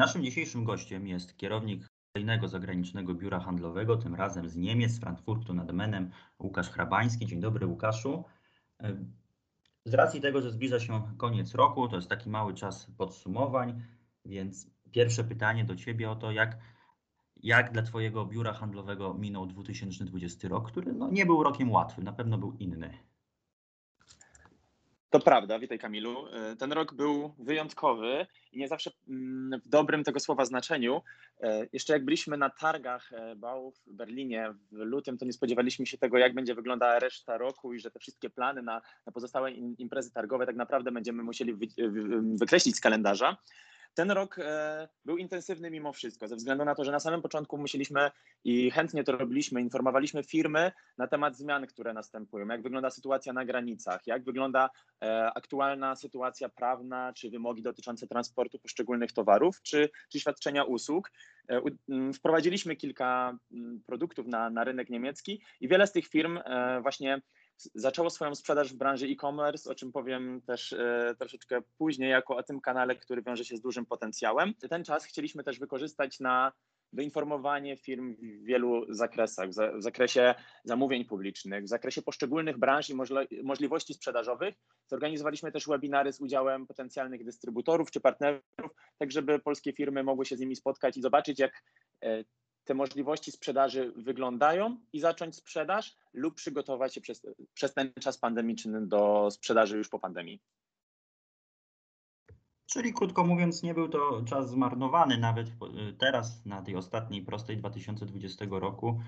Naszym dzisiejszym gościem jest kierownik kolejnego zagranicznego biura handlowego, tym razem z Niemiec, z Frankfurtu nad Menem, Łukasz Hrabański. Dzień dobry Łukaszu. Z racji tego, że zbliża się koniec roku, to jest taki mały czas podsumowań, więc pierwsze pytanie do Ciebie o to, jak, jak dla Twojego biura handlowego minął 2020 rok, który no, nie był rokiem łatwym, na pewno był inny. To prawda, witaj Kamilu. E, ten rok był wyjątkowy i nie zawsze mm, w dobrym tego słowa znaczeniu. E, jeszcze jak byliśmy na targach e, bałów w Berlinie w lutym, to nie spodziewaliśmy się tego, jak będzie wyglądała reszta roku i że te wszystkie plany na, na pozostałe imprezy targowe tak naprawdę będziemy musieli wy, wykreślić z kalendarza. Ten rok e, był intensywny mimo wszystko, ze względu na to, że na samym początku musieliśmy i chętnie to robiliśmy, informowaliśmy firmy na temat zmian, które następują, jak wygląda sytuacja na granicach, jak wygląda e, aktualna sytuacja prawna, czy wymogi dotyczące transportu poszczególnych towarów, czy, czy świadczenia usług. E, wprowadziliśmy kilka produktów na, na rynek niemiecki i wiele z tych firm właśnie zaczęło swoją sprzedaż w branży e-commerce, o czym powiem też e, troszeczkę później, jako o tym kanale, który wiąże się z dużym potencjałem. Ten czas chcieliśmy też wykorzystać na wyinformowanie firm w wielu zakresach, w zakresie zamówień publicznych, w zakresie poszczególnych branż i możliwości sprzedażowych. Zorganizowaliśmy też webinary z udziałem potencjalnych dystrybutorów czy partnerów, tak żeby polskie firmy mogły się z nimi spotkać i zobaczyć, jak e, te możliwości sprzedaży wyglądają i zacząć sprzedaż lub przygotować się przez, przez ten czas pandemiczny do sprzedaży już po pandemii. Czyli krótko mówiąc, nie był to czas zmarnowany. Nawet teraz, na tej ostatniej prostej 2020 roku,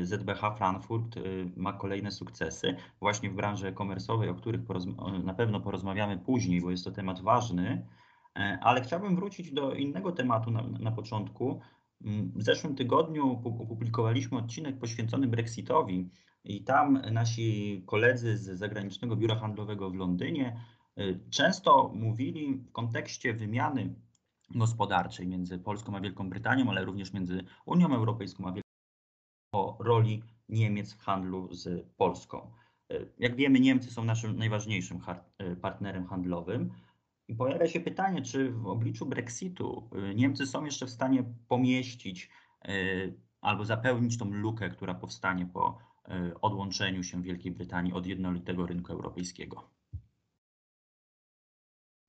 y, ZBH Frankfurt y, ma kolejne sukcesy właśnie w branży e-commerce'owej, o których na pewno porozmawiamy później, bo jest to temat ważny. E, ale chciałbym wrócić do innego tematu na, na początku, w zeszłym tygodniu opublikowaliśmy odcinek poświęcony Brexitowi i tam nasi koledzy z zagranicznego biura handlowego w Londynie y, często mówili w kontekście wymiany gospodarczej między Polską a Wielką Brytanią, ale również między Unią Europejską a Wielką o roli Niemiec w handlu z Polską. Y, jak wiemy, Niemcy są naszym najważniejszym y, partnerem handlowym. I pojawia się pytanie, czy w obliczu Brexitu y, Niemcy są jeszcze w stanie pomieścić y, albo zapełnić tą lukę, która powstanie po y, odłączeniu się Wielkiej Brytanii od jednolitego rynku europejskiego.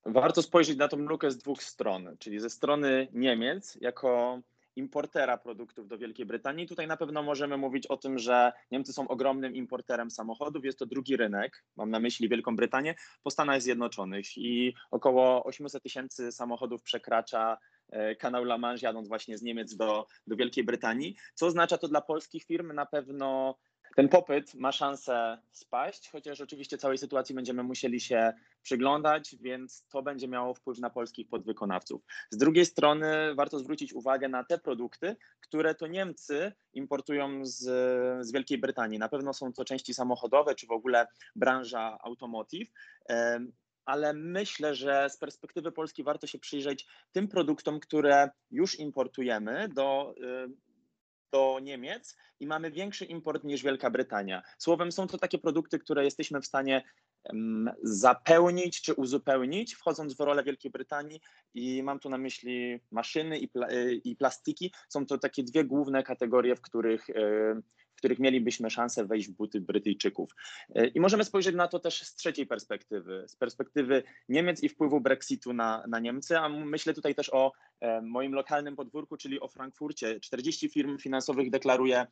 Warto spojrzeć na tą lukę z dwóch stron, czyli ze strony Niemiec jako importera produktów do Wielkiej Brytanii. Tutaj na pewno możemy mówić o tym, że Niemcy są ogromnym importerem samochodów. Jest to drugi rynek, mam na myśli Wielką Brytanię, po Stanach Zjednoczonych i około 800 tysięcy samochodów przekracza e, kanał La Manche jadąc właśnie z Niemiec do, do Wielkiej Brytanii. Co oznacza to dla polskich firm? Na pewno ten popyt ma szansę spaść, chociaż oczywiście całej sytuacji będziemy musieli się przyglądać, więc to będzie miało wpływ na polskich podwykonawców. Z drugiej strony warto zwrócić uwagę na te produkty, które to Niemcy importują z, z Wielkiej Brytanii. Na pewno są to części samochodowe, czy w ogóle branża automotive ale myślę, że z perspektywy Polski warto się przyjrzeć tym produktom, które już importujemy do do Niemiec i mamy większy import niż Wielka Brytania. Słowem, są to takie produkty, które jesteśmy w stanie zapełnić czy uzupełnić, wchodząc w rolę Wielkiej Brytanii i mam tu na myśli maszyny i, pla i plastiki. Są to takie dwie główne kategorie, w których których mielibyśmy szansę wejść w buty Brytyjczyków. E, I możemy spojrzeć na to też z trzeciej perspektywy, z perspektywy Niemiec i wpływu Brexitu na, na Niemcy, a myślę tutaj też o e, moim lokalnym podwórku, czyli o Frankfurcie. 40 firm finansowych deklaruje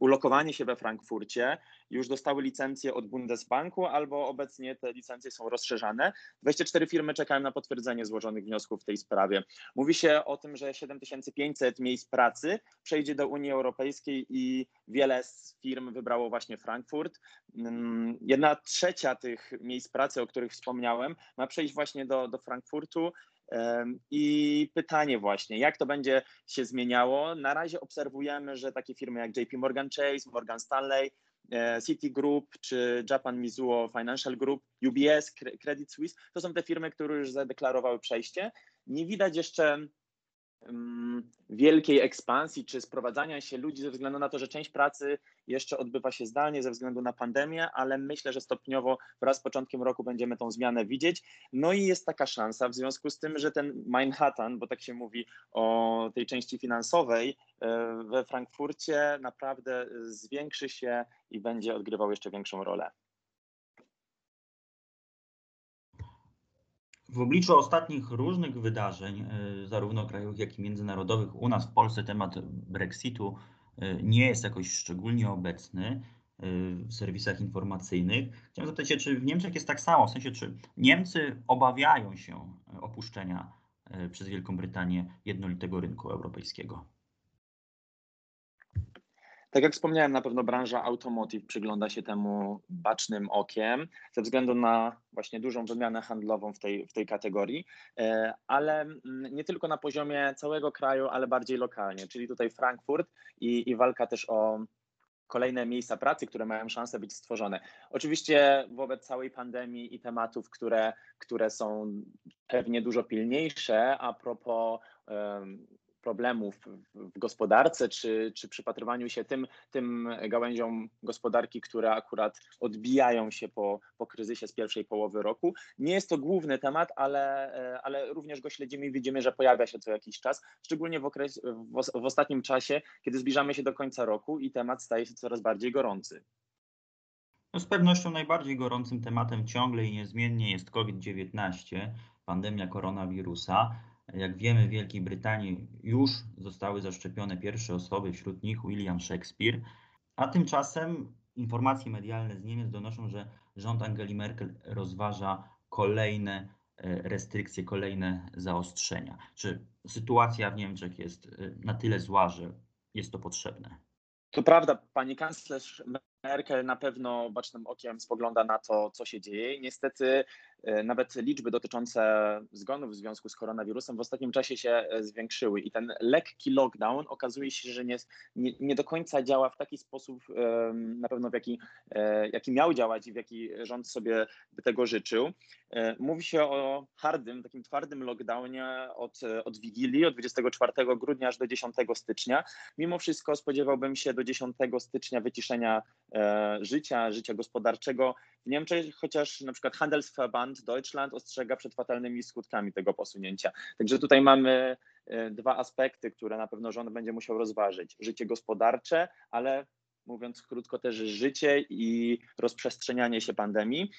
ulokowanie się we Frankfurcie, już dostały licencje od Bundesbanku albo obecnie te licencje są rozszerzane. 24 firmy czekają na potwierdzenie złożonych wniosków w tej sprawie. Mówi się o tym, że 7500 miejsc pracy przejdzie do Unii Europejskiej i wiele z firm wybrało właśnie Frankfurt. Mm, jedna trzecia tych miejsc pracy, o których wspomniałem, ma przejść właśnie do, do Frankfurtu. I pytanie właśnie, jak to będzie się zmieniało? Na razie obserwujemy, że takie firmy jak JP Morgan Chase, Morgan Stanley, e, Citigroup czy Japan Mizuho Financial Group, UBS, Credit Suisse, to są te firmy, które już zadeklarowały przejście. Nie widać jeszcze wielkiej ekspansji czy sprowadzania się ludzi ze względu na to, że część pracy jeszcze odbywa się zdalnie ze względu na pandemię, ale myślę, że stopniowo wraz z początkiem roku będziemy tą zmianę widzieć. No i jest taka szansa w związku z tym, że ten Manhattan, bo tak się mówi o tej części finansowej e, we Frankfurcie naprawdę zwiększy się i będzie odgrywał jeszcze większą rolę. W obliczu ostatnich różnych wydarzeń, e, zarówno krajowych, jak i międzynarodowych, u nas w Polsce temat Brexitu e, nie jest jakoś szczególnie obecny e, w serwisach informacyjnych. Chciałem zapytać się, czy w Niemczech jest tak samo? W sensie, czy Niemcy obawiają się opuszczenia przez Wielką Brytanię jednolitego rynku europejskiego? Tak jak wspomniałem, na pewno branża automotive przygląda się temu bacznym okiem ze względu na właśnie dużą wymianę handlową w tej, w tej kategorii, e, ale mm, nie tylko na poziomie całego kraju, ale bardziej lokalnie, czyli tutaj Frankfurt i, i walka też o kolejne miejsca pracy, które mają szansę być stworzone. Oczywiście wobec całej pandemii i tematów, które, które są pewnie dużo pilniejsze, a propos um, problemów w gospodarce, czy, czy przypatrywaniu się tym, tym gałęziom gospodarki, które akurat odbijają się po, po kryzysie z pierwszej połowy roku. Nie jest to główny temat, ale, ale również go śledzimy i widzimy, że pojawia się co jakiś czas, szczególnie w, okres, w, w ostatnim czasie, kiedy zbliżamy się do końca roku i temat staje się coraz bardziej gorący. No z pewnością najbardziej gorącym tematem ciągle i niezmiennie jest COVID-19, pandemia koronawirusa. Jak wiemy, w Wielkiej Brytanii już zostały zaszczepione pierwsze osoby, wśród nich William Shakespeare, a tymczasem informacje medialne z Niemiec donoszą, że rząd Angeli Merkel rozważa kolejne e, restrykcje, kolejne zaostrzenia. Czy sytuacja w Niemczech jest e, na tyle zła, że jest to potrzebne? To prawda, pani kanclerz Merkel na pewno bacznym okiem spogląda na to, co się dzieje. Niestety e, nawet liczby dotyczące zgonów w związku z koronawirusem w ostatnim czasie się e, zwiększyły i ten lekki lockdown okazuje się, że nie, nie, nie do końca działa w taki sposób, na pewno w jaki, e, jaki miał działać i w jaki rząd sobie by tego życzył. Mówi się o hardym, takim twardym lockdownie od, od Wigilii, od 24 grudnia aż do 10 stycznia. Mimo wszystko spodziewałbym się do 10 stycznia wyciszenia życia, życia gospodarczego w Niemczech, chociaż na przykład Handelsverband Deutschland ostrzega przed fatalnymi skutkami tego posunięcia. Także tutaj mamy e, dwa aspekty, które na pewno rząd będzie musiał rozważyć. Życie gospodarcze, ale mówiąc krótko też życie i rozprzestrzenianie się pandemii.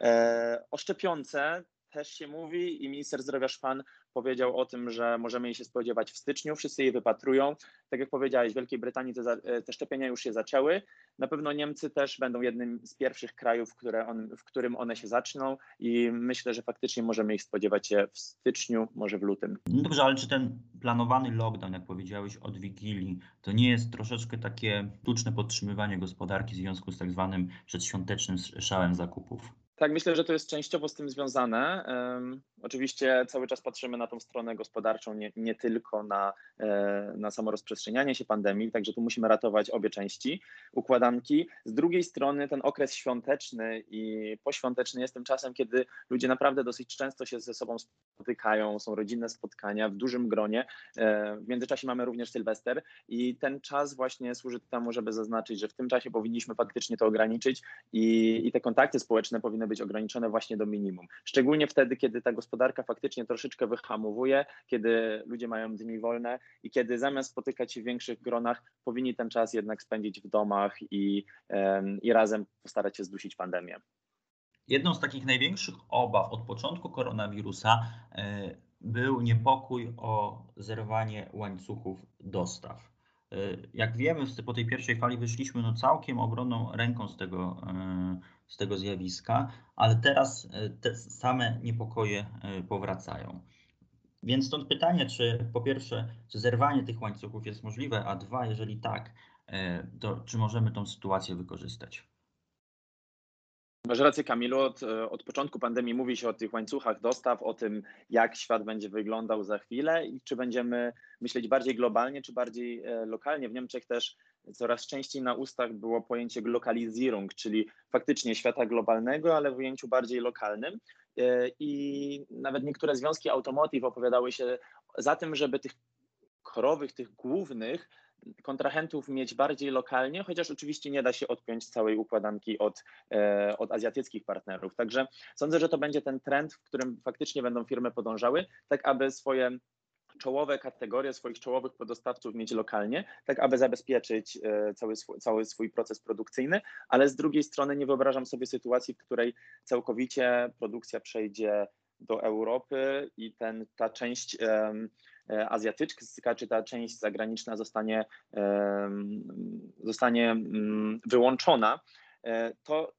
E, o szczepionce też się mówi i minister zdrowia Szpan powiedział o tym, że możemy jej się spodziewać w styczniu. Wszyscy jej wypatrują. Tak jak powiedziałeś, w Wielkiej Brytanii te, te szczepienia już się zaczęły. Na pewno Niemcy też będą jednym z pierwszych krajów, on, w którym one się zaczną i myślę, że faktycznie możemy ich spodziewać się w styczniu, może w lutym. No dobrze, ale czy ten planowany lockdown, jak powiedziałeś, od Wigilii, to nie jest troszeczkę takie sztuczne podtrzymywanie gospodarki w związku z tak zwanym przedświątecznym szałem zakupów? Tak, myślę, że to jest częściowo z tym związane. Um, oczywiście cały czas patrzymy na tą stronę gospodarczą, nie, nie tylko na, e, na samo rozprzestrzenianie się pandemii, także tu musimy ratować obie części układanki. Z drugiej strony ten okres świąteczny i poświąteczny jest tym czasem, kiedy ludzie naprawdę dosyć często się ze sobą spotykają, są rodzinne spotkania w dużym gronie. E, w międzyczasie mamy również Sylwester i ten czas właśnie służy temu, żeby zaznaczyć, że w tym czasie powinniśmy faktycznie to ograniczyć i, i te kontakty społeczne powinny powinny być ograniczone właśnie do minimum. Szczególnie wtedy, kiedy ta gospodarka faktycznie troszeczkę wyhamowuje, kiedy ludzie mają dni wolne i kiedy zamiast spotykać się w większych gronach, powinni ten czas jednak spędzić w domach i, i razem postarać się zdusić pandemię. Jedną z takich największych obaw od początku koronawirusa e, był niepokój o zerwanie łańcuchów dostaw. E, jak wiemy, po tej pierwszej fali wyszliśmy no całkiem ogromną ręką z tego e, z tego zjawiska, ale teraz e, te same niepokoje powracają. Więc stąd pytanie, czy po pierwsze, czy zerwanie tych łańcuchów jest możliwe, a dwa, jeżeli tak, to czy możemy tą sytuację wykorzystać? Masz rację, Kamilu. Od, od, początku pandemii mówi się o tych łańcuchach dostaw, o tym, jak świat będzie wyglądał za chwilę i czy będziemy myśleć bardziej globalnie, czy bardziej lokalnie. W Niemczech też coraz częściej na ustach było pojęcie Glokalizierung, czyli faktycznie świata globalnego, ale w ujęciu bardziej lokalnym. E, I nawet niektóre związki automotive opowiadały się za tym, żeby tych korowych, tych głównych kontrahentów mieć bardziej lokalnie, chociaż oczywiście nie da się odpiąć całej układanki od, e, od azjatyckich partnerów. Także sądzę, że to będzie ten trend, w którym faktycznie będą firmy podążały, tak aby swoje czołowe kategorie swoich czołowych podostawców mieć lokalnie, tak aby zabezpieczyć e, cały swój, cały swój proces produkcyjny, ale z drugiej strony nie wyobrażam sobie sytuacji, w której całkowicie produkcja przejdzie do Europy i ten, ta część um, azjatycka, czy ta część zagraniczna zostanie, zostanie um, wyłączona, e, to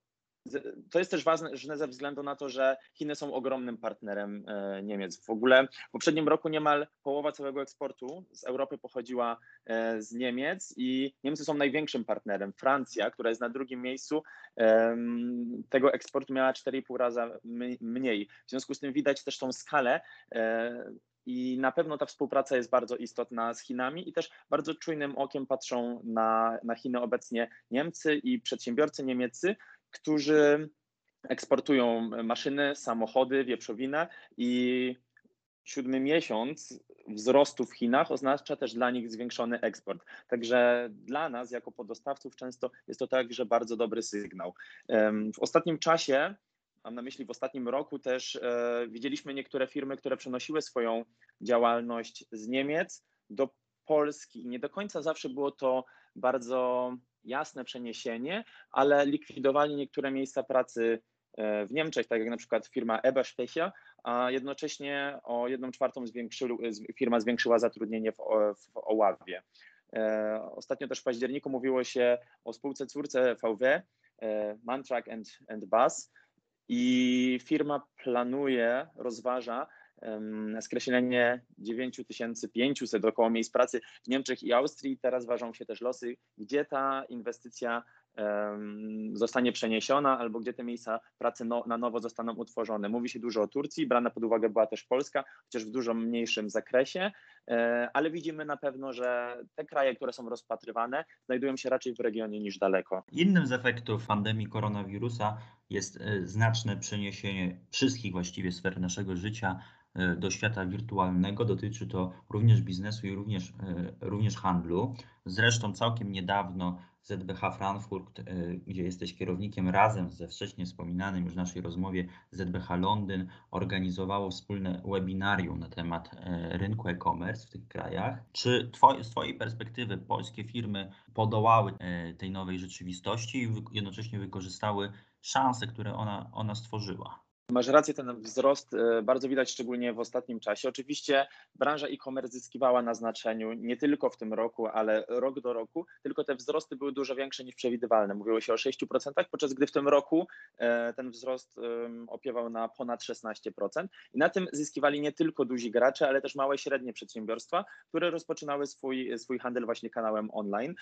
to jest też ważne ze względu na to, że Chiny są ogromnym partnerem e, Niemiec. W ogóle w poprzednim roku niemal połowa całego eksportu z Europy pochodziła e, z Niemiec i Niemcy są największym partnerem. Francja, która jest na drugim miejscu, tego eksportu miała 4,5 razy mniej. W związku z tym widać też tą skalę e, i na pewno ta współpraca jest bardzo istotna z Chinami i też bardzo czujnym okiem patrzą na, na Chiny obecnie Niemcy i przedsiębiorcy niemieccy, którzy eksportują maszyny, samochody, wieprzowinę i siódmy miesiąc wzrostu w Chinach oznacza też dla nich zwiększony eksport. Także dla nas, jako podostawców, często jest to także bardzo dobry sygnał. W ostatnim czasie, mam na myśli w ostatnim roku, też e, widzieliśmy niektóre firmy, które przenosiły swoją działalność z Niemiec do Polski nie do końca zawsze było to bardzo jasne przeniesienie, ale likwidowali niektóre miejsca pracy e, w Niemczech, tak jak na przykład firma Eba Stecher, a jednocześnie o 1 czwartą firma zwiększyła zatrudnienie w, w Oławie. E, ostatnio też w październiku mówiło się o spółce córce VW, e, Mantrack and, and Bus i firma planuje, rozważa skreślenie 9500 około miejsc pracy w Niemczech i Austrii. Teraz ważą się też losy, gdzie ta inwestycja zostanie przeniesiona albo gdzie te miejsca pracy no, na nowo zostaną utworzone. Mówi się dużo o Turcji, brana pod uwagę była też Polska, chociaż w dużo mniejszym zakresie, e, ale widzimy na pewno, że te kraje, które są rozpatrywane, znajdują się raczej w regionie niż daleko. Innym z efektów pandemii koronawirusa jest e, znaczne przeniesienie wszystkich właściwie sfer naszego życia do świata wirtualnego. Dotyczy to również biznesu i również, e, również handlu. Zresztą całkiem niedawno ZBH Frankfurt, e, gdzie jesteś kierownikiem razem ze wcześniej wspominanym już w naszej rozmowie ZBH Londyn, organizowało wspólne webinarium na temat rynku e-commerce w tych krajach. Czy twoje, z Twojej perspektywy polskie firmy podołały tej nowej rzeczywistości i jednocześnie wykorzystały szanse, które ona, ona stworzyła? Masz rację, ten wzrost e, bardzo widać szczególnie w ostatnim czasie. Oczywiście branża e-commerce zyskiwała na znaczeniu nie tylko w tym roku, ale rok do roku, tylko te wzrosty były dużo większe niż przewidywalne. Mówiło się o 6%, podczas gdy w tym roku e, ten wzrost opiewał na ponad 16%. I na tym zyskiwali nie tylko duzi gracze, ale też małe i średnie przedsiębiorstwa, które rozpoczynały swój, swój handel właśnie kanałem online.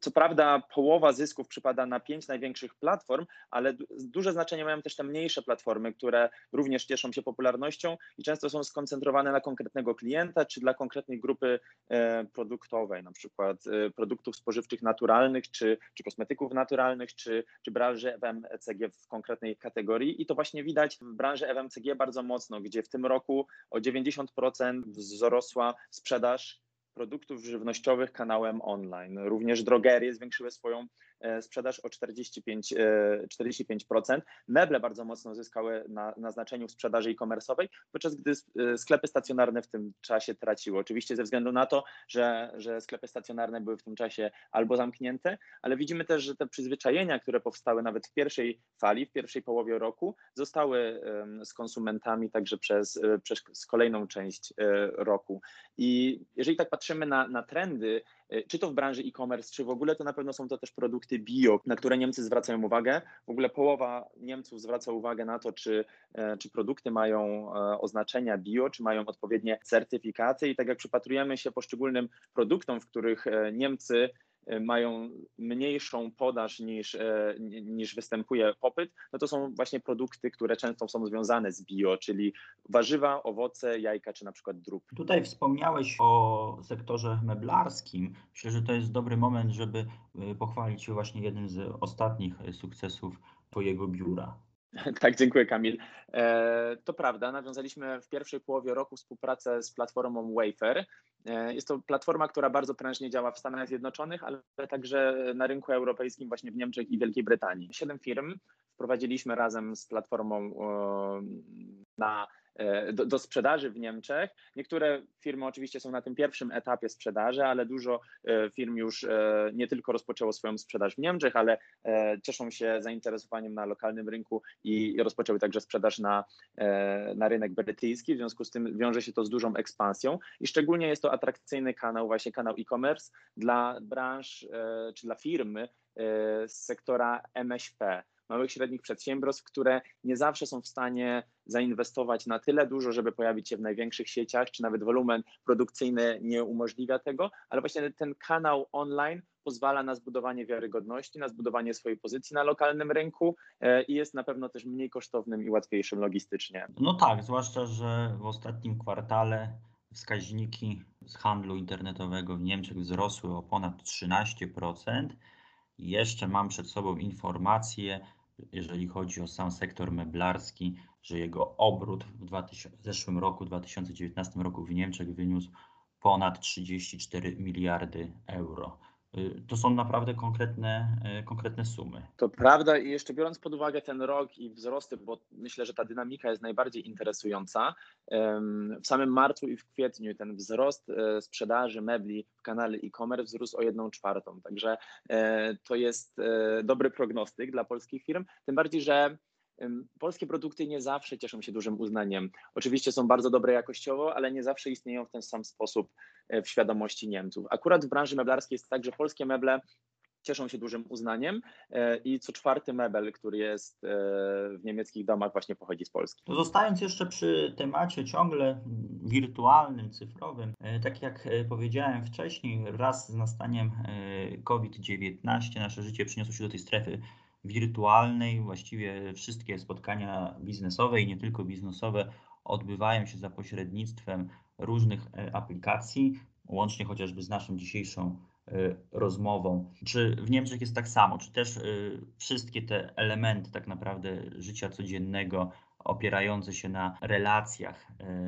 Co prawda połowa zysków przypada na pięć największych platform, ale duże znaczenie mają też te mniejsze platformy, które również cieszą się popularnością i często są skoncentrowane na konkretnego klienta czy dla konkretnej grupy e, produktowej, na przykład e, produktów spożywczych naturalnych czy, czy kosmetyków naturalnych, czy, czy branży FMCG w konkretnej kategorii. I to właśnie widać w branży FMCG bardzo mocno, gdzie w tym roku o 90% wzrosła sprzedaż produktów żywnościowych kanałem online. Również drogerie zwiększyły swoją sprzedaż o 45, 45%. E, Meble bardzo mocno zyskały na, na znaczeniu w sprzedaży e-commerce'owej, podczas gdy e, sklepy stacjonarne w tym czasie traciły. Oczywiście ze względu na to, że, że sklepy stacjonarne były w tym czasie albo zamknięte, ale widzimy też, że te przyzwyczajenia, które powstały nawet w pierwszej fali, w pierwszej połowie roku, zostały z konsumentami także przez, przez kolejną część roku. I jeżeli tak patrzymy na, na trendy, E, czy to w branży e-commerce, czy w ogóle, to na pewno są to też produkty bio, na które Niemcy zwracają uwagę. W ogóle połowa Niemców zwraca uwagę na to, czy, e, czy produkty mają e, oznaczenia bio, czy mają odpowiednie certyfikaty. I tak jak przypatrujemy się poszczególnym produktom, w których Niemcy E, mają mniejszą podaż niż, e, niż występuje popyt, no to są właśnie produkty, które często są związane z bio, czyli warzywa, owoce, jajka czy na przykład drób. Tutaj wspomniałeś o sektorze meblarskim. Myślę, że to jest dobry moment, żeby e, pochwalić się właśnie jednym z ostatnich sukcesów Twojego biura. Tak, dziękuję Kamil. E, to prawda, nawiązaliśmy w pierwszej połowie roku współpracę z platformą Wayfair. E, jest to platforma, która bardzo prężnie działa w Stanach Zjednoczonych, ale także na rynku europejskim, właśnie w Niemczech i Wielkiej Brytanii. Siedem firm wprowadziliśmy razem z platformą na do, do, sprzedaży w Niemczech. Niektóre firmy oczywiście są na tym pierwszym etapie sprzedaży, ale dużo e, firm już e, nie tylko rozpoczęło swoją sprzedaż w Niemczech, ale cieszą się zainteresowaniem na lokalnym rynku i rozpoczęły także sprzedaż na, na rynek brytyjski. W związku z tym wiąże się to z dużą ekspansją i szczególnie jest to atrakcyjny kanał, właśnie kanał e-commerce dla branż czy dla firmy z sektora MŚP małych, średnich przedsiębiorstw, które nie zawsze są w stanie zainwestować na tyle dużo, żeby pojawić się w największych sieciach, czy nawet wolumen produkcyjny nie umożliwia tego, ale właśnie ten kanał online pozwala na zbudowanie wiarygodności, na zbudowanie swojej pozycji na lokalnym rynku e, i jest na pewno też mniej kosztownym i łatwiejszym logistycznie. No tak, zwłaszcza, że w ostatnim kwartale wskaźniki z handlu internetowego w Niemczech wzrosły o ponad 13%. Jeszcze mam przed sobą informacje, jeżeli chodzi o sam sektor meblarski, że jego obrót w, 2000, w zeszłym roku, 2019 roku w Niemczech wyniósł ponad 34 miliardy euro. Y, to są naprawdę konkretne, y, konkretne sumy. To prawda i jeszcze biorąc pod uwagę ten rok i wzrosty, bo myślę, że ta dynamika jest najbardziej interesująca. W samym marcu i w kwietniu ten wzrost e, sprzedaży mebli w kanale e-commerce wzrósł o 1 czwartą. Także e, to jest e, dobry prognostyk dla polskich firm. Tym bardziej, że Polskie produkty nie zawsze cieszą się dużym uznaniem. Oczywiście są bardzo dobre jakościowo, ale nie zawsze istnieją w ten sam sposób e, w świadomości Niemców. Akurat w branży meblarskiej jest tak, że polskie meble cieszą się dużym uznaniem e, i co czwarty mebel, który jest e, w niemieckich domach właśnie pochodzi z Polski. Zostając jeszcze przy temacie ciągle wirtualnym, cyfrowym, tak jak powiedziałem wcześniej, wraz z nastaniem COVID-19 nasze życie przyniosło się do tej strefy wirtualnej. Właściwie wszystkie spotkania biznesowe i nie tylko biznesowe odbywają się za pośrednictwem różnych e, aplikacji, łącznie chociażby z naszą dzisiejszą e, rozmową. Czy w Niemczech jest tak samo? Czy też e, wszystkie te elementy tak naprawdę życia codziennego opierające się na relacjach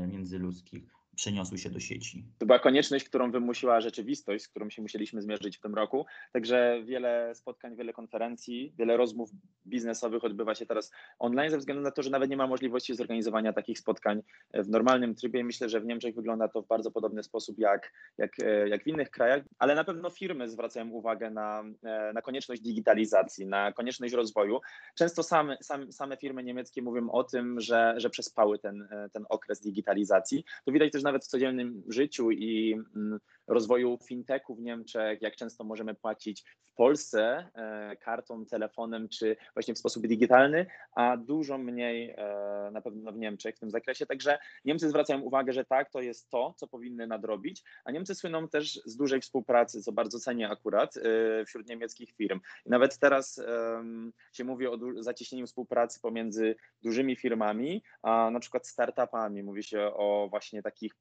międzyludzkich przeniosły się do sieci. To była konieczność, którą wymusiła rzeczywistość, z którą się musieliśmy zmierzyć w tym roku. Także wiele spotkań, wiele konferencji, wiele rozmów biznesowych odbywa się teraz online, ze względu na to, że nawet nie ma możliwości zorganizowania takich spotkań w normalnym trybie. Myślę, że w Niemczech wygląda to w bardzo podobny sposób jak, jak, jak w innych krajach, ale na pewno firmy zwracają uwagę na, na konieczność digitalizacji, na konieczność rozwoju. Często same, same, same firmy niemieckie mówią o tym, że, że przespały ten, ten okres digitalizacji. To widać też nawet w codziennym życiu i mm, rozwoju fintechu w Niemczech, jak często możemy płacić w Polsce e, kartą, telefonem czy właśnie w sposób digitalny, a dużo mniej e, na pewno w Niemczech w tym zakresie. Także Niemcy zwracają uwagę, że tak, to jest to, co powinny nadrobić, a Niemcy słyną też z dużej współpracy, co bardzo cenię akurat e, wśród niemieckich firm. I nawet teraz się mówi o zacieśnieniu współpracy pomiędzy dużymi firmami, a na przykład startupami. Mówi się o właśnie takich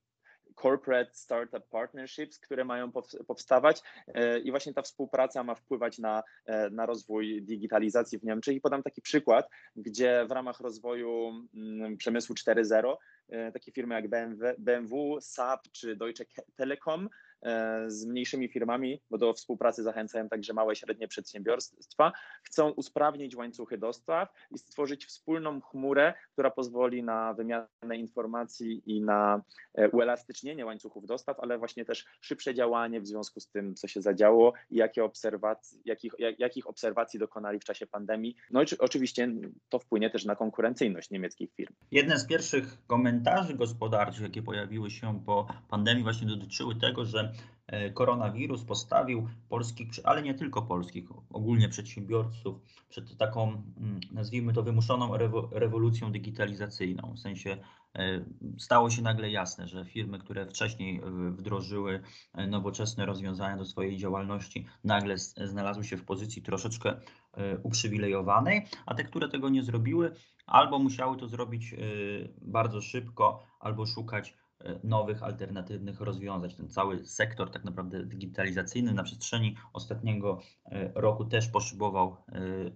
corporate startup partnerships, które mają powstawać e, i właśnie ta współpraca ma wpływać na, e, na rozwój digitalizacji w Niemczech. I podam taki przykład, gdzie w ramach rozwoju mm, przemysłu 4.0 e, takie firmy jak BMW, BMW, SAP czy Deutsche Telekom z mniejszymi firmami, bo do współpracy zachęcają także małe i średnie przedsiębiorstwa, chcą usprawnić łańcuchy dostaw i stworzyć wspólną chmurę, która pozwoli na wymianę informacji i na e, uelastycznienie łańcuchów dostaw, ale właśnie też szybsze działanie w związku z tym, co się zadziało i jakie obserwacji, jakich, jak, jakich obserwacji dokonali w czasie pandemii. No i oczywiście to wpłynie też na konkurencyjność niemieckich firm. Jedne z pierwszych komentarzy gospodarczych, jakie pojawiły się po pandemii, właśnie dotyczyły tego, że E, koronawirus postawił polskich, ale nie tylko polskich, ogólnie przedsiębiorców przed taką, mm, nazwijmy to, wymuszoną rewolucją digitalizacyjną. W sensie e, stało się nagle jasne, że firmy, które wcześniej wdrożyły e, nowoczesne rozwiązania do swojej działalności, nagle znalazły się w pozycji troszeczkę uprzywilejowanej, a te, które tego nie zrobiły, albo musiały to zrobić bardzo szybko, albo szukać e, nowych, alternatywnych rozwiązań. Ten cały sektor tak naprawdę digitalizacyjny na przestrzeni ostatniego e, roku też poszybował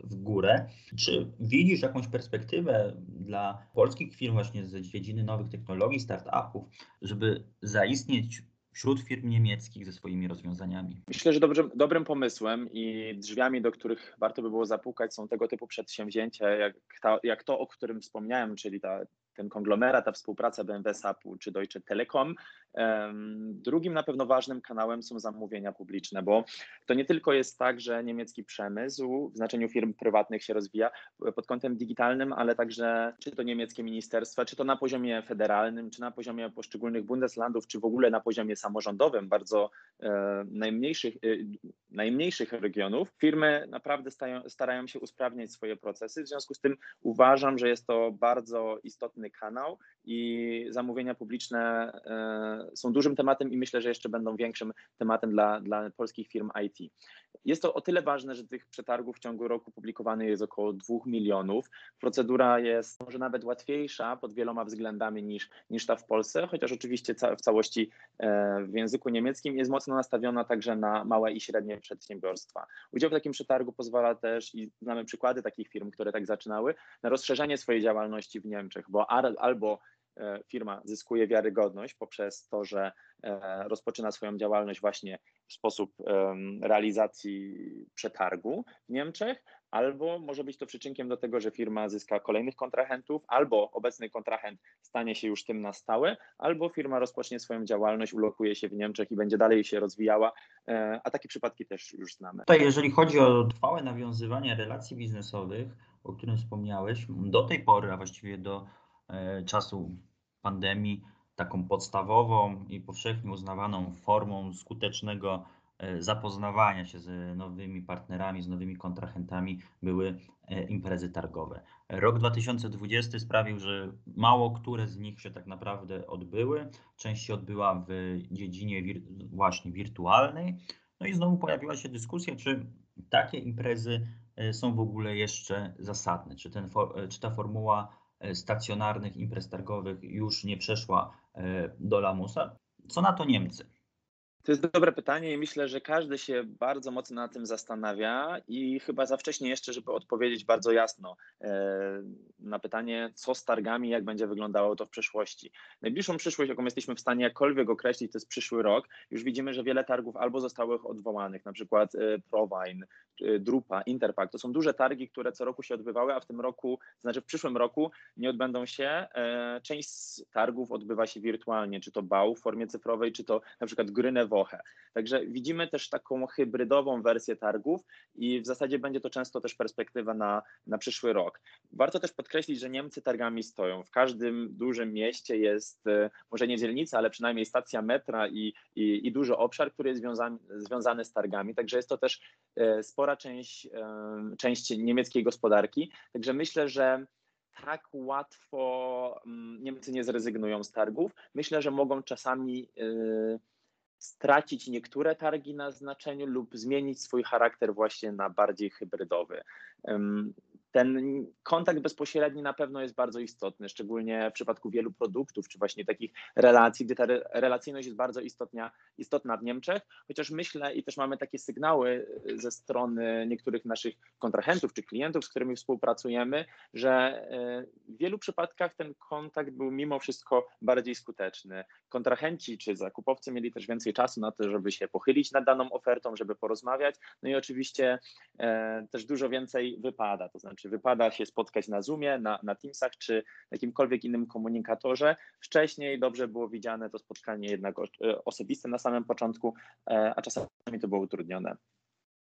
w górę. Czy widzisz jakąś perspektywę dla polskich firm właśnie z dziedziny nowych technologii, startupów, żeby zaistnieć wśród firm niemieckich ze swoimi rozwiązaniami. Myślę, że dobrym, dobrym pomysłem i drzwiami, do których warto by było zapukać, są tego typu przedsięwzięcia, jak, ta, jak to, o którym wspomniałem, czyli ta ten konglomerat, ta współpraca BMW SAP-u czy Deutsche Telekom. Drugim na pewno ważnym kanałem są zamówienia publiczne, bo to nie tylko jest tak, że niemiecki przemysł w znaczeniu firm prywatnych się rozwija pod kątem digitalnym, ale także czy to niemieckie ministerstwa, czy to na poziomie federalnym, czy na poziomie poszczególnych Bundeslandów, czy w ogóle na poziomie samorządowym, bardzo e, najmniejszych, e, najmniejszych regionów, firmy naprawdę stają, starają się usprawniać swoje procesy. W związku z tym uważam, że jest to bardzo istotny kanał i zamówienia publiczne e, są dużym tematem i myślę, że jeszcze będą większym tematem dla, dla polskich firm IT. Jest to o tyle ważne, że tych przetargów w ciągu roku publikowanych jest około 2 milionów. Procedura jest może nawet łatwiejsza pod wieloma względami niż, niż ta w Polsce, chociaż oczywiście w całości e, w języku niemieckim jest mocno nastawiona także na małe i średnie przedsiębiorstwa. Udział w takim przetargu pozwala też, i znamy przykłady takich firm, które tak zaczynały, na rozszerzenie swojej działalności w Niemczech, bo albo firma zyskuje wiarygodność poprzez to, że e, rozpoczyna swoją działalność właśnie w sposób realizacji przetargu w Niemczech, albo może być to przyczynkiem do tego, że firma zyska kolejnych kontrahentów, albo obecny kontrahent stanie się już tym na stałe, albo firma rozpocznie swoją działalność, ulokuje się w Niemczech i będzie dalej się rozwijała, e, a takie przypadki też już znamy. Tutaj, jeżeli chodzi o trwałe nawiązywanie relacji biznesowych, o którym wspomniałeś, do tej pory, a właściwie do e, czasu pandemii, taką podstawową i powszechnie uznawaną formą skutecznego e, zapoznawania się z nowymi partnerami, z nowymi kontrahentami były e, imprezy targowe. Rok 2020 sprawił, że mało które z nich się tak naprawdę odbyły. Część się odbyła w dziedzinie wir właśnie wirtualnej. No i znowu pojawiła się dyskusja, czy takie imprezy E, są w ogóle jeszcze zasadne? Czy, ten, e, czy ta formuła e, stacjonarnych imprez targowych już nie przeszła do lamusa? Co na to Niemcy? To jest dobre pytanie i myślę, że każdy się bardzo mocno na tym zastanawia i chyba za wcześnie jeszcze, żeby odpowiedzieć bardzo jasno e, na pytanie, co z targami, jak będzie wyglądało to w przyszłości. Najbliższą przyszłość, jaką jesteśmy w stanie jakkolwiek określić, to jest przyszły rok. Już widzimy, że wiele targów albo zostało odwołanych, na przykład e, Provine, e, Drupa, Interpack. To są duże targi, które co roku się odbywały, a w tym roku, znaczy w przyszłym roku nie odbędą się. Część z targów odbywa się wirtualnie, czy to BAU w formie cyfrowej, czy to na przykład Gryne Woche. Także widzimy też taką hybrydową wersję targów i w zasadzie będzie to często też perspektywa na, na przyszły rok. Warto też podkreślić, że Niemcy targami stoją. W każdym dużym mieście jest e, może nie dzielnica, ale przynajmniej stacja metra i, i, i duży obszar, który jest związany, związany z targami. Także jest to też e, spora część, e, część niemieckiej gospodarki. Także myślę, że tak łatwo mm, Niemcy nie zrezygnują z targów. Myślę, że mogą czasami stracić niektóre targi na znaczeniu lub zmienić swój charakter właśnie na bardziej hybrydowy ten kontakt bezpośredni na pewno jest bardzo istotny, szczególnie w przypadku wielu produktów, czy właśnie takich relacji, gdy ta relacyjność jest bardzo istotna, istotna w Niemczech, chociaż myślę i też mamy takie sygnały ze strony niektórych naszych kontrahentów czy klientów, z którymi współpracujemy, że e, w wielu przypadkach ten kontakt był mimo wszystko bardziej skuteczny. Kontrahenci czy zakupowcy mieli też więcej czasu na to, żeby się pochylić nad daną ofertą, żeby porozmawiać, no i oczywiście e, też dużo więcej wypada, to znaczy czy wypada się spotkać na Zoomie, na, na Teamsach, czy jakimkolwiek innym komunikatorze. Wcześniej dobrze było widziane to spotkanie jednak e, osobiste na samym początku, e, a czasami to było utrudnione.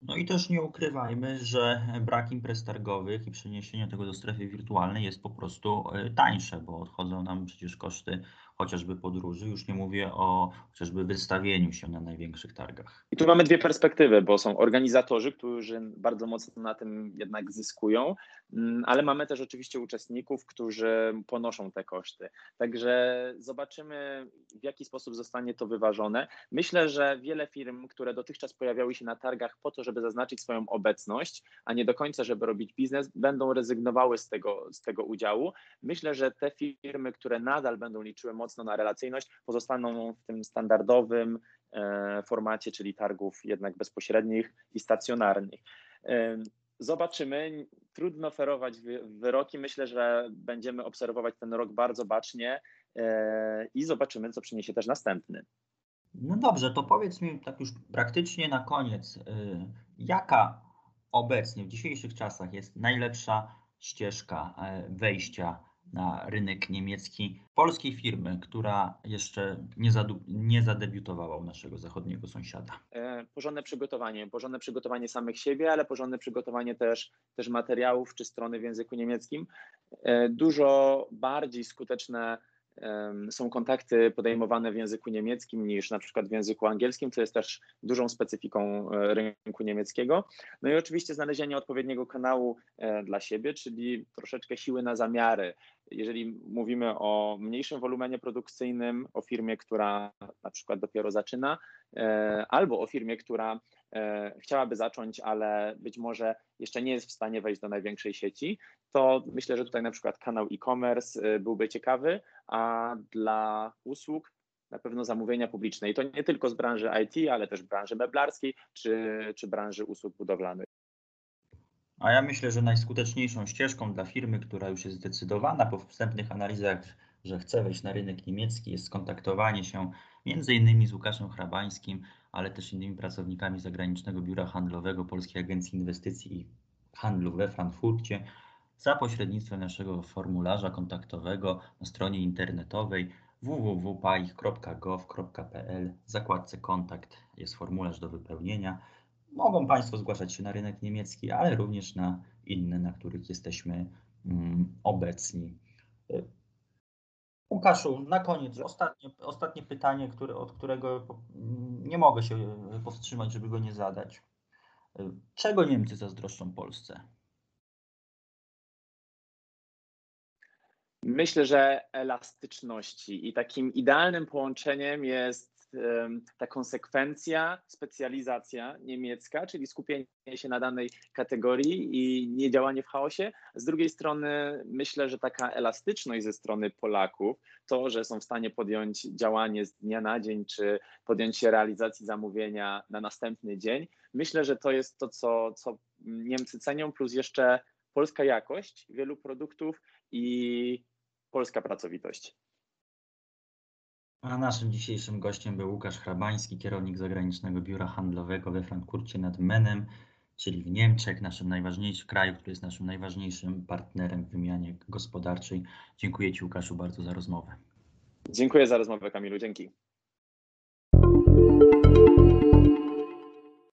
No i też nie ukrywajmy, że brak imprez targowych i przeniesienie tego do strefy wirtualnej jest po prostu e, tańsze, bo odchodzą nam przecież koszty chociażby podróży, już nie mówię o chociażby wystawieniu się na największych targach. I tu mamy dwie perspektywy, bo są organizatorzy, którzy bardzo mocno na tym jednak zyskują, mm, ale mamy też oczywiście uczestników, którzy ponoszą te koszty. Także zobaczymy, w jaki sposób zostanie to wyważone. Myślę, że wiele firm, które dotychczas pojawiały się na targach po to, żeby zaznaczyć swoją obecność, a nie do końca, żeby robić biznes, będą rezygnowały z tego, z tego udziału. Myślę, że te firmy, które nadal będą liczyły moc mocno na relacyjność, pozostaną w tym standardowym e, formacie, czyli targów jednak bezpośrednich i stacjonarnych. E, zobaczymy. Trudno oferować wyroki. Myślę, że będziemy obserwować ten rok bardzo bacznie i zobaczymy, co przyniesie też następny. No dobrze, to powiedz mi tak już praktycznie na koniec, jaka obecnie w dzisiejszych czasach jest najlepsza ścieżka wejścia na rynek niemiecki polskiej firmy, która jeszcze nie, nie zadebiutowała u naszego zachodniego sąsiada? E, porządne przygotowanie, porządne przygotowanie samych siebie, ale porządne przygotowanie też, też materiałów czy strony w języku niemieckim. E, dużo bardziej skuteczne są kontakty podejmowane w języku niemieckim niż na przykład w języku angielskim, co jest też dużą specyfiką e, rynku niemieckiego. No i oczywiście znalezienie odpowiedniego kanału e, dla siebie, czyli troszeczkę siły na zamiary. Jeżeli mówimy o mniejszym wolumenie produkcyjnym, o firmie, która na przykład dopiero zaczyna, e, albo o firmie, która chciałaby zacząć, ale być może jeszcze nie jest w stanie wejść do największej sieci, to myślę, że tutaj na przykład kanał e-commerce byłby ciekawy, a dla usług na pewno zamówienia publiczne. I to nie tylko z branży IT, ale też branży meblarskiej czy, czy branży usług budowlanych. A ja myślę, że najskuteczniejszą ścieżką dla firmy, która już jest zdecydowana po wstępnych analizach, że chce wejść na rynek niemiecki, jest skontaktowanie się między innymi z Łukaszem Hrabańskim, ale też innymi pracownikami zagranicznego biura handlowego Polskiej Agencji Inwestycji i Handlu we Frankfurcie, za pośrednictwem naszego formularza kontaktowego na stronie internetowej www.paich.gov.pl w zakładce kontakt jest formularz do wypełnienia. Mogą Państwo zgłaszać się na rynek niemiecki, ale również na inne, na których jesteśmy mm, obecni. Łukaszu, na koniec ostatnie, ostatnie pytanie, które, od którego nie mogę się powstrzymać, żeby go nie zadać. Czego Niemcy zazdroszczą Polsce? Myślę, że elastyczności i takim idealnym połączeniem jest ta konsekwencja, specjalizacja niemiecka, czyli skupienie się na danej kategorii i nie działanie w chaosie. Z drugiej strony myślę, że taka elastyczność ze strony Polaków, to, że są w stanie podjąć działanie z dnia na dzień, czy podjąć się realizacji zamówienia na następny dzień, myślę, że to jest to, co, co Niemcy cenią, plus jeszcze polska jakość wielu produktów i polska pracowitość. A naszym dzisiejszym gościem był Łukasz Hrabański, kierownik zagranicznego biura handlowego we Frankfurcie nad Menem, czyli w Niemczech, naszym najważniejszym kraju, który jest naszym najważniejszym partnerem w wymianie gospodarczej. Dziękuję Ci Łukaszu bardzo za rozmowę. Dziękuję za rozmowę Kamilu, dzięki.